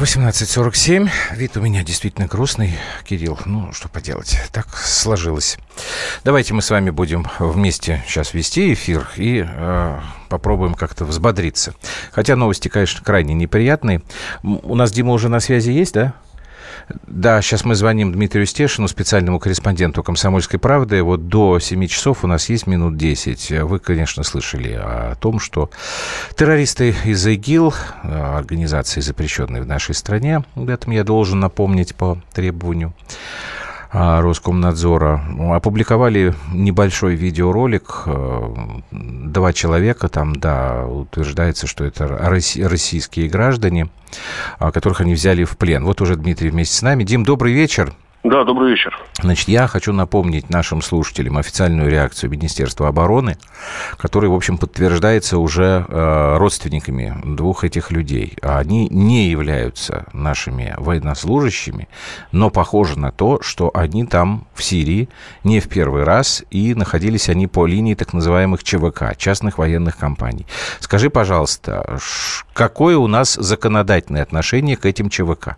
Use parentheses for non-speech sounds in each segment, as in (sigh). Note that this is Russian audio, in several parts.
18.47. Вид у меня действительно грустный, Кирилл. Ну, что поделать. Так сложилось. Давайте мы с вами будем вместе сейчас вести эфир и э, попробуем как-то взбодриться. Хотя новости, конечно, крайне неприятные. У нас Дима уже на связи есть, да? Да, сейчас мы звоним Дмитрию Стешину, специальному корреспонденту «Комсомольской правды». Вот до 7 часов у нас есть минут 10. Вы, конечно, слышали о том, что террористы из ИГИЛ, организации, запрещенной в нашей стране, об этом я должен напомнить по требованию, Роскомнадзора опубликовали небольшой видеоролик. Э, два человека там, да, утверждается, что это российские граждане, а, которых они взяли в плен. Вот уже Дмитрий вместе с нами. Дим, добрый вечер. Да, добрый вечер. Значит, я хочу напомнить нашим слушателям официальную реакцию Министерства обороны, которая, в общем, подтверждается уже э, родственниками двух этих людей. Они не являются нашими военнослужащими, но похоже на то, что они там в Сирии не в первый раз, и находились они по линии так называемых ЧВК, частных военных компаний. Скажи, пожалуйста, какое у нас законодательное отношение к этим ЧВК?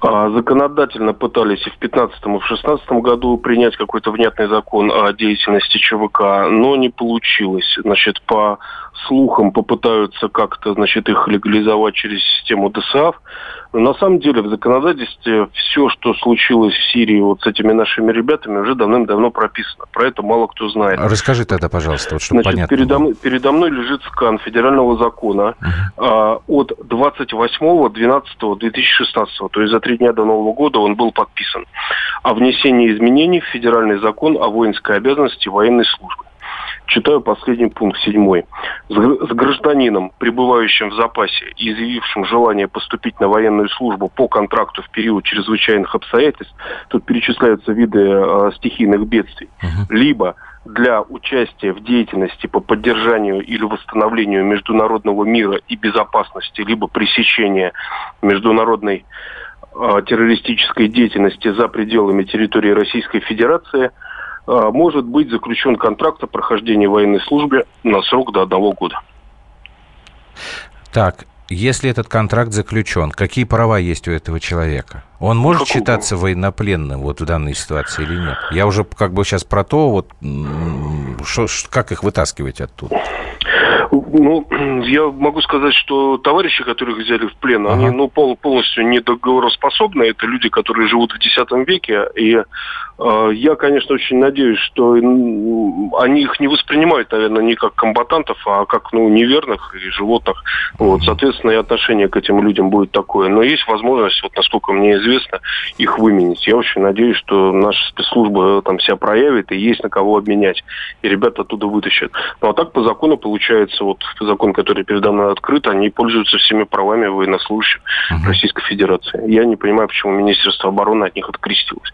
А, законодательно пытались и в 2015 и в 2016 году принять какой-то внятный закон о деятельности ЧВК, но не получилось. Значит, по слухам попытаются как-то, значит, их легализовать через систему ДСАФ. Но на самом деле в законодательстве все, что случилось в Сирии вот с этими нашими ребятами, уже давным-давно прописано. Про это мало кто знает. Расскажи тогда, пожалуйста, вот чтобы Значит, понятно передо, было. передо мной лежит скан федерального закона uh-huh. а, от 28.12.2016, то есть за три дня до Нового года он был подписан, о внесении изменений в федеральный закон о воинской обязанности военной службы. Читаю последний пункт, седьмой. С гражданином, пребывающим в запасе и изъявившим желание поступить на военную службу по контракту в период чрезвычайных обстоятельств, тут перечисляются виды э, стихийных бедствий, uh-huh. либо для участия в деятельности по поддержанию или восстановлению международного мира и безопасности, либо пресечения международной э, террористической деятельности за пределами территории Российской Федерации – может быть заключен контракт о прохождении военной службы на срок до одного года. Так, если этот контракт заключен, какие права есть у этого человека? Он может Какого? считаться военнопленным вот в данной ситуации или нет? Я уже как бы сейчас про то, вот, шо, как их вытаскивать оттуда. Ну, (clears throat) я могу сказать, что товарищи, которых взяли в плен, ага. они ну, пол, полностью недоговороспособны. Это люди, которые живут в X веке. И э, я, конечно, очень надеюсь, что они их не воспринимают, наверное, не как комбатантов, а как ну, неверных и животных. Вот, соответственно, и отношение к этим людям будет такое. Но есть возможность, вот насколько мне известно, их выменить. Я очень надеюсь, что наша спецслужба там себя проявит и есть на кого обменять. И ребята оттуда вытащат. Ну а так по закону получается является вот закон, который передо мной открыт, они пользуются всеми правами военнослужащих uh-huh. Российской Федерации. Я не понимаю, почему Министерство обороны от них открестилось.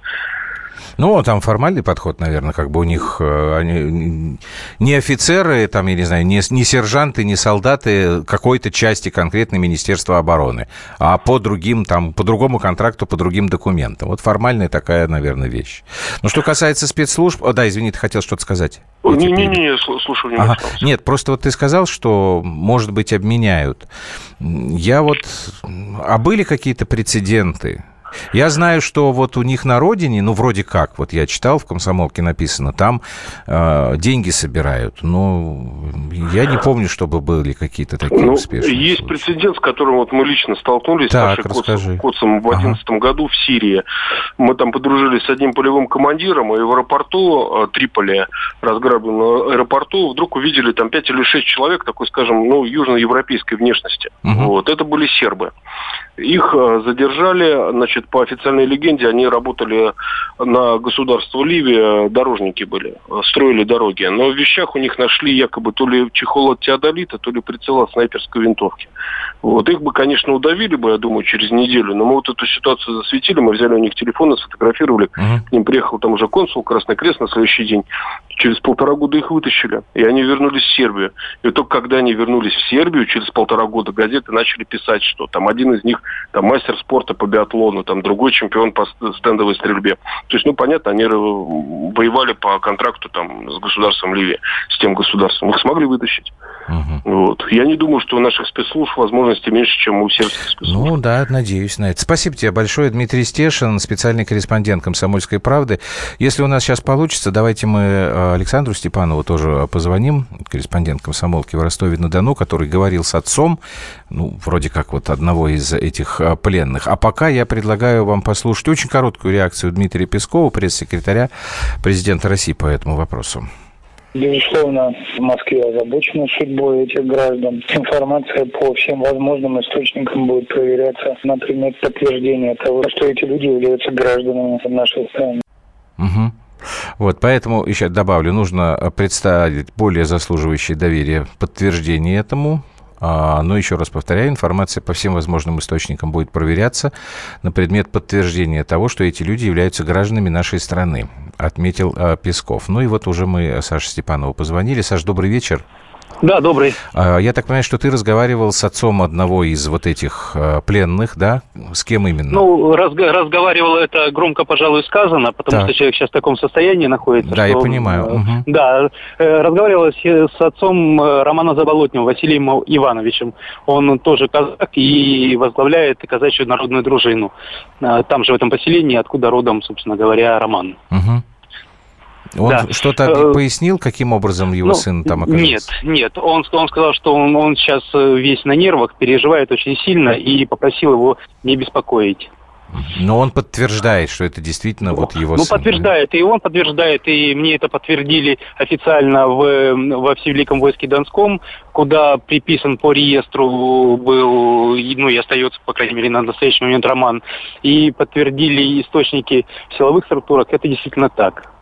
Ну, там формальный подход, наверное, как бы у них э, они не офицеры, там, я не знаю, не, не сержанты, не солдаты какой-то части конкретно Министерства обороны, а по другим, там, по другому контракту, по другим документам. Вот формальная такая, наверное, вещь. Но что касается спецслужб... О, да, извини, ты хотел что-то сказать. Не-не-не, слушаю внимательно. Ага. Нет, просто вот ты сказал, что, может быть, обменяют. Я вот... А были какие-то прецеденты? Я знаю, что вот у них на родине, ну, вроде как, вот я читал, в «Комсомолке» написано, там э, деньги собирают. Но я не помню, чтобы были какие-то такие ну, успешные Есть случаи. прецедент, с которым вот мы лично столкнулись так, с нашим Коцем в 2011 ага. году в Сирии. Мы там подружились с одним полевым командиром, и в аэропорту э, Триполи, разграбленном аэропорту, вдруг увидели там 5 или 6 человек, такой, скажем, ну, южноевропейской внешности. Угу. Вот, это были сербы. Их э, задержали, значит, по официальной легенде, они работали на государство Ливия, дорожники были, строили дороги. Но в вещах у них нашли якобы то ли чехол от теодолита, то ли прицел от снайперской винтовки. Вот их бы, конечно, удавили бы, я думаю, через неделю, но мы вот эту ситуацию засветили, мы взяли у них телефоны, сфотографировали, uh-huh. к ним приехал там уже консул, Красный Крест на следующий день, Через полтора года их вытащили, и они вернулись в Сербию. И только когда они вернулись в Сербию, через полтора года газеты начали писать, что там один из них там мастер спорта по биатлону, там другой чемпион по стендовой стрельбе. То есть, ну, понятно, они воевали по контракту там с государством Ливии, с тем государством. Их смогли вытащить. Угу. Вот. Я не думаю, что у наших спецслужб возможности меньше, чем у сербских спецслужб. Ну да, надеюсь на это. Спасибо тебе большое, Дмитрий Стешин, специальный корреспондент «Комсомольской правды». Если у нас сейчас получится, давайте мы э, Александру Степанову тоже позвоним, корреспондент комсомолки в Ростове-на-Дону, который говорил с отцом, ну, вроде как вот одного из этих э, пленных. А пока я предлагаю вам послушать очень короткую реакцию Дмитрия Пескова, пресс-секретаря президента России по этому вопросу. Безусловно, в Москве озабочена судьбой этих граждан. Информация по всем возможным источникам будет проверяться на предмет подтверждения того, что эти люди являются гражданами нашей страны. Угу. Вот, поэтому еще добавлю, нужно представить более заслуживающее доверие подтверждение этому, а, но еще раз повторяю, информация по всем возможным источникам будет проверяться на предмет подтверждения того, что эти люди являются гражданами нашей страны отметил э, Песков. Ну и вот уже мы Саше Степанову позвонили. Саш, добрый вечер. Да, добрый. А, я так понимаю, что ты разговаривал с отцом одного из вот этих э, пленных, да? С кем именно? Ну, разго- разговаривал это громко, пожалуй, сказано, потому так. что человек сейчас в таком состоянии находится. Да, что, я понимаю. Угу. Да, разговаривал с отцом Романа Заболотнего, Василием Ивановичем. Он тоже казак и возглавляет казачью народную дружину. Там же в этом поселении, откуда родом, собственно говоря, Роман. Угу. Он да. что-то э, пояснил, каким образом его ну, сын там оказался? Нет, нет. Он, он сказал, что он, он сейчас э, весь на нервах, переживает очень сильно и попросил его не беспокоить. Но он подтверждает, что это действительно ну, вот его ну, сын. Ну, подтверждает, и он подтверждает, и мне это подтвердили официально в, во Всевеликом войске Донском, куда приписан по реестру был, ну, и остается, по крайней мере, на настоящий момент роман, и подтвердили источники в силовых структурах, это действительно так.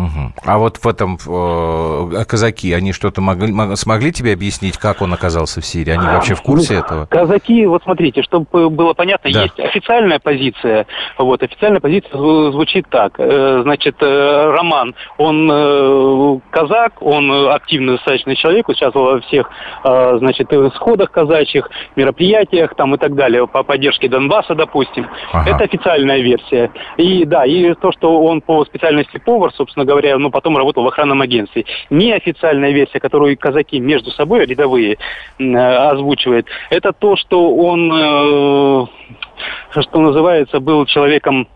Угу. А вот в этом э, казаки, они что-то могли, смогли тебе объяснить, как он оказался в Сирии? Они вообще в курсе ну, этого? Казаки, вот смотрите, чтобы было понятно, да. есть официальная позиция. Вот официальная позиция звучит так: э, значит, э, Роман, он э, казак, он активный достаточно человек, участвовал во всех, значит, сходах казачьих, мероприятиях там и так далее по поддержке Донбасса, допустим. Ага. Это официальная версия. И да, и то, что он по специальности повар, собственно говоря, ну, потом работал в охранном агентстве. Неофициальная версия, которую казаки между собой, рядовые, э, озвучивают, это то, что он, э, что называется, был человеком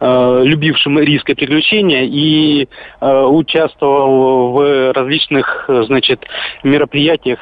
любившим риск и приключения и э, участвовал в различных, значит, мероприятиях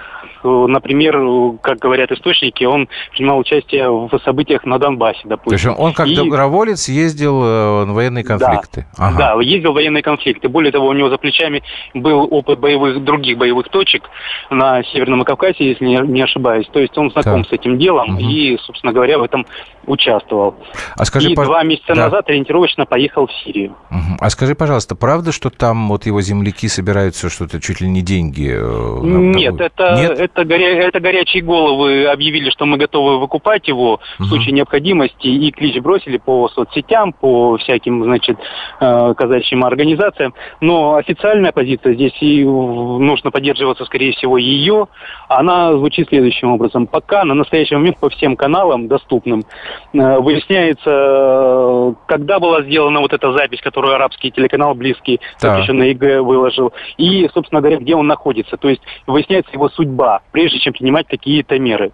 например, как говорят источники, он принимал участие в событиях на Донбассе, допустим. То есть он как и... доброволец ездил э, в военные конфликты? Да, ага. да, ездил в военные конфликты. Более того, у него за плечами был опыт боевых, других боевых точек на Северном Кавказе, если не, ошибаюсь. То есть он знаком так. с этим делом угу. и, собственно говоря, в этом участвовал. А скажи, и по... два месяца да. назад ориентировочно поехал в Сирию. Угу. А скажи, пожалуйста, правда, что там вот его земляки собираются что-то чуть ли не деньги? Э, Нет, это, Нет? это, горя... это горячие головы объявили, что мы готовы выкупать его угу. в случае необходимости, и клич бросили по соцсетям, по всяким, значит, э, казачьим организациям. Но официальная позиция здесь и нужно поддерживаться, скорее всего, ее. Она звучит следующим образом. Пока на настоящий момент по всем каналам доступным Э, выясняется, когда была сделана вот эта запись, которую арабский телеканал , близкий запрещенной ИГ, выложил, и, собственно говоря, где он находится. То есть выясняется его судьба, прежде чем принимать какие-то меры.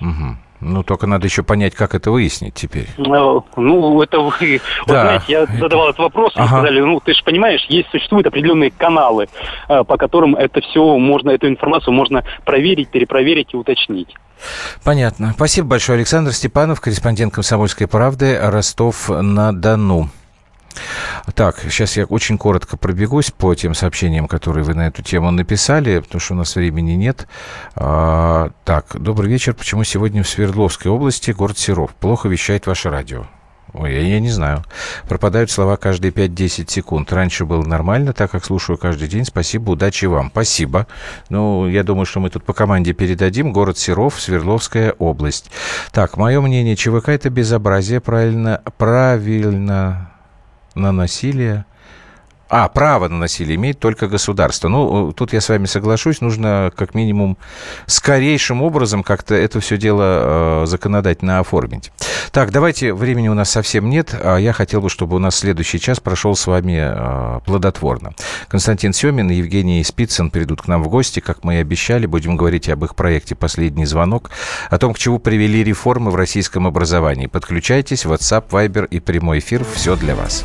Угу. Ну, только надо еще понять, как это выяснить теперь. Ну, ну это вы... (laughs) Да. Вот знаете, я задавал этот вопрос, ага. и сказали, ну, ты же понимаешь, есть, существуют определенные каналы, э, по которым это все можно, эту информацию можно проверить, перепроверить и уточнить. Понятно. Спасибо большое, Александр Степанов, корреспондент «Комсомольской правды», Ростов-на-Дону. Так, сейчас я очень коротко пробегусь по тем сообщениям, которые вы на эту тему написали, потому что у нас времени нет. А, так, добрый вечер. Почему сегодня в Свердловской области город Серов? Плохо вещает ваше радио. Ой, я, я не знаю. Пропадают слова каждые 5-10 секунд. Раньше было нормально, так как слушаю каждый день. Спасибо, удачи вам. Спасибо. Ну, я думаю, что мы тут по команде передадим. Город Серов, Свердловская область. Так, мое мнение, ЧВК это безобразие. Правильно, правильно на насилие А, право на насилие имеет только государство. Ну, тут я с вами соглашусь, нужно как минимум скорейшим образом как-то это все дело э, законодательно оформить. Так, давайте, времени у нас совсем нет, а я хотел бы, чтобы у нас следующий час прошел с вами э, плодотворно. Константин Семин и Евгений Спицын придут к нам в гости, как мы и обещали. Будем говорить об их проекте «Последний звонок», о том, к чему привели реформы в российском образовании. Подключайтесь, WhatsApp, Viber и прямой эфир. Все для вас.